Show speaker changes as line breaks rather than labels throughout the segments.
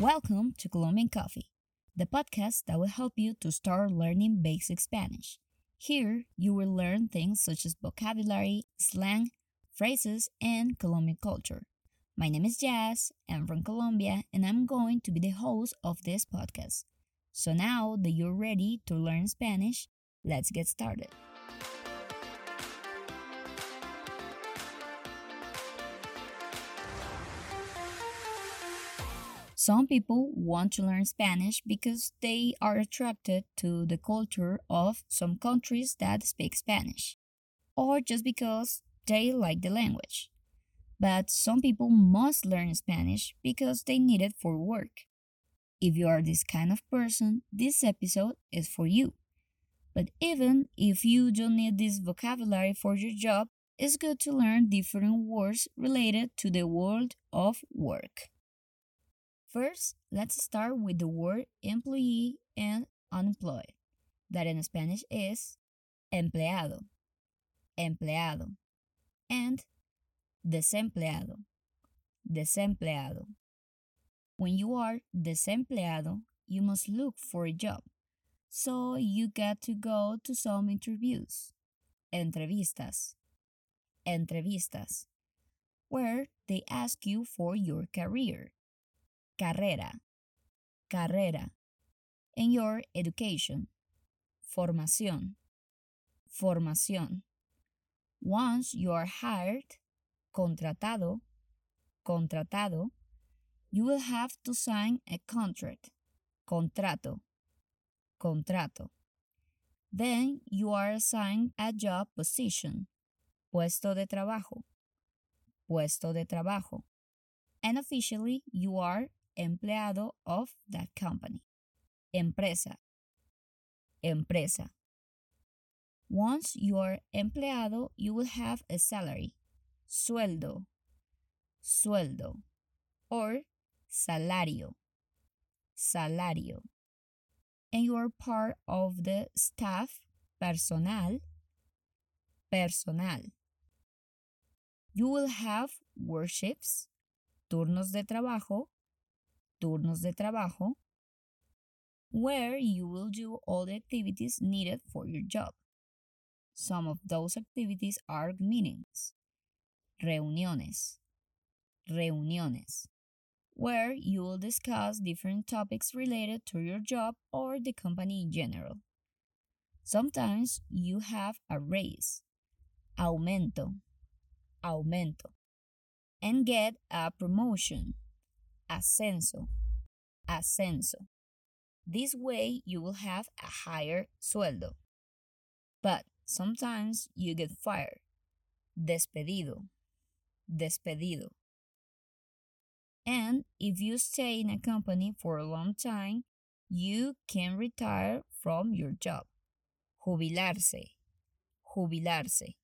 Welcome to Colombian Coffee, the podcast that will help you to start learning basic Spanish. Here, you will learn things such as vocabulary, slang, phrases, and Colombian culture. My name is Jazz, I'm from Colombia, and I'm going to be the host of this podcast. So now that you're ready to learn Spanish, let's get started. Some people want to learn Spanish because they are attracted to the culture of some countries that speak Spanish, or just because they like the language. But some people must learn Spanish because they need it for work. If you are this kind of person, this episode is for you. But even if you don't need this vocabulary for your job, it's good to learn different words related to the world of work. First, let's start with the word employee and unemployed, that in Spanish is empleado, empleado, and desempleado, desempleado. When you are desempleado, you must look for a job. So you got to go to some interviews, entrevistas, entrevistas, where they ask you for your career carrera, carrera. En your education, formación, formación. Once you are hired, contratado, contratado, you will have to sign a contract, contrato, contrato. Then you are assigned a job position, puesto de trabajo, puesto de trabajo. And officially you are empleado of that company. Empresa. Empresa. Once you are empleado, you will have a salary. Sueldo. Sueldo. Or salario. Salario. And you are part of the staff personal. Personal. You will have worships, turnos de trabajo, turnos de trabajo, where you will do all the activities needed for your job. Some of those activities are meetings, reuniones, reuniones, where you will discuss different topics related to your job or the company in general. Sometimes you have a raise, aumento, aumento, and get a promotion, ascenso, ascenso. This way you will have a higher sueldo. But sometimes you get fired, despedido, despedido. And if you stay in a company for a long time, you can retire from your job. Jubilarse, jubilarse.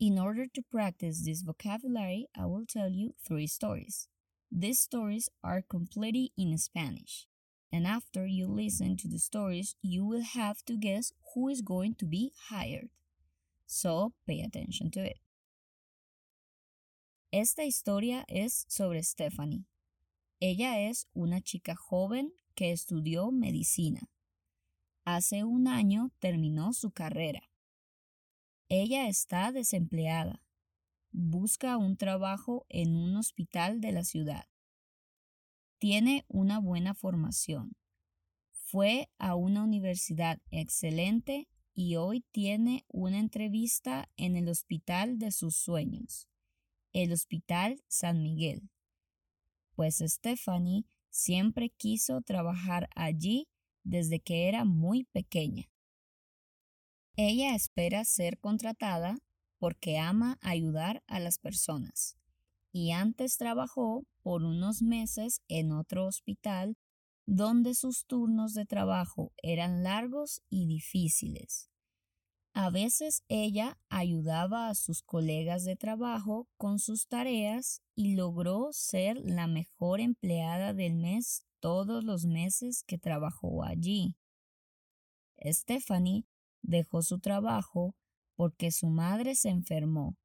In order to practice this vocabulary, I will tell you three stories. These stories are completely in Spanish. And after you listen to the stories, you will have to guess who is going to be hired. So pay attention to it. Esta historia es sobre Stephanie. Ella es una chica joven que estudió medicina. Hace un año terminó su carrera. Ella está desempleada. Busca un trabajo en un hospital de la ciudad. Tiene una buena formación. Fue a una universidad excelente y hoy tiene una entrevista en el hospital de sus sueños, el Hospital San Miguel. Pues Stephanie siempre quiso trabajar allí desde que era muy pequeña. Ella espera ser contratada porque ama ayudar a las personas y antes trabajó por unos meses en otro hospital donde sus turnos de trabajo eran largos y difíciles. A veces ella ayudaba a sus colegas de trabajo con sus tareas y logró ser la mejor empleada del mes todos los meses que trabajó allí. Stephanie dejó su trabajo porque su madre se enfermó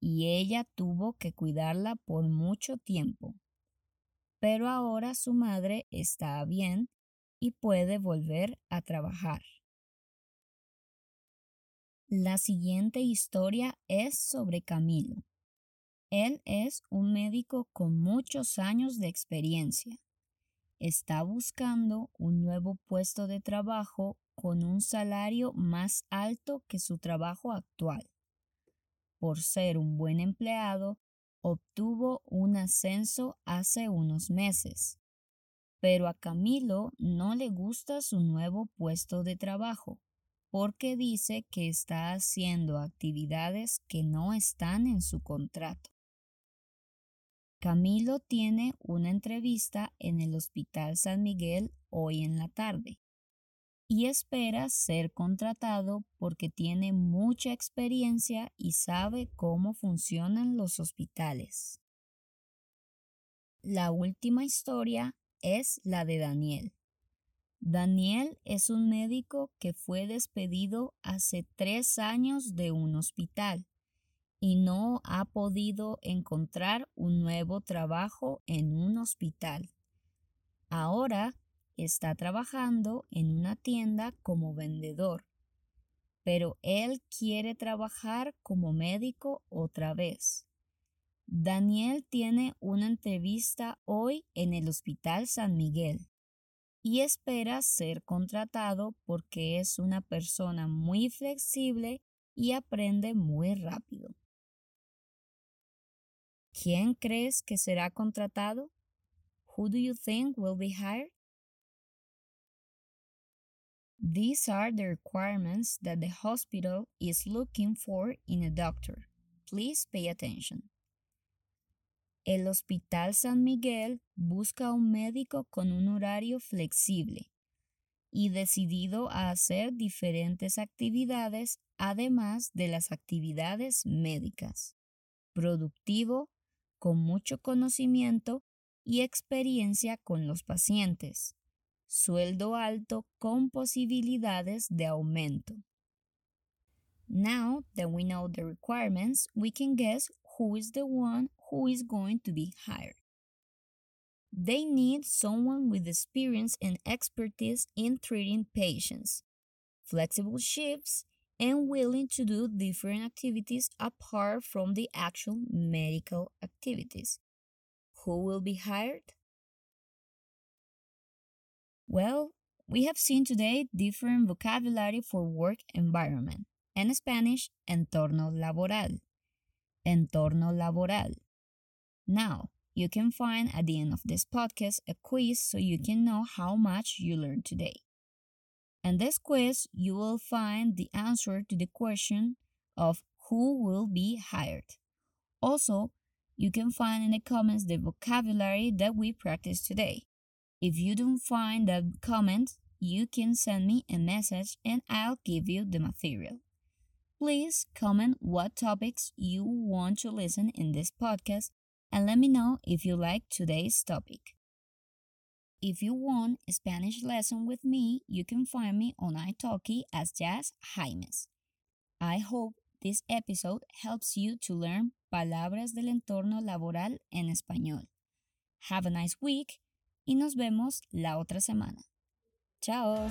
y ella tuvo que cuidarla por mucho tiempo. pero ahora su madre está bien y puede volver a trabajar. La siguiente historia es sobre Camilo. Él es un médico con muchos años de experiencia. Está buscando un nuevo puesto de trabajo con un salario más alto que su trabajo actual. Por ser un buen empleado, obtuvo un ascenso hace unos meses. Pero a Camilo no le gusta su nuevo puesto de trabajo porque dice que está haciendo actividades que no están en su contrato. Camilo tiene una entrevista en el Hospital San Miguel hoy en la tarde y espera ser contratado porque tiene mucha experiencia y sabe cómo funcionan los hospitales. La última historia es la de Daniel. Daniel es un médico que fue despedido hace tres años de un hospital y no ha podido encontrar un nuevo trabajo en un hospital. Ahora está trabajando en una tienda como vendedor, pero él quiere trabajar como médico otra vez. Daniel tiene una entrevista hoy en el Hospital San Miguel y espera ser contratado porque es una persona muy flexible y aprende muy rápido. ¿Quién crees que será contratado? Who do you think will be hired? These are the requirements that the hospital is looking for in a doctor. Please pay attention. El Hospital San Miguel busca un médico con un horario flexible y decidido a hacer diferentes actividades además de las actividades médicas. Productivo, con mucho conocimiento y experiencia con los pacientes. Sueldo alto con posibilidades de aumento. Now that we know the requirements, we can guess who is the one who is going to be hired. They need someone with experience and expertise in treating patients, flexible shifts, and willing to do different activities apart from the actual medical activities. Who will be hired? Well, we have seen today different vocabulary for work environment. En Spanish, entorno laboral. Entorno laboral. Now, you can find at the end of this podcast a quiz so you can know how much you learned today. In this quiz, you will find the answer to the question of who will be hired. Also, you can find in the comments the vocabulary that we practiced today. If you don't find the comment, you can send me a message and I'll give you the material. Please comment what topics you want to listen in this podcast and let me know if you like today's topic. If you want a Spanish lesson with me, you can find me on italki as Jazz Jaimes. I hope this episode helps you to learn palabras del entorno laboral en español. Have a nice week y nos vemos la otra semana. Chao.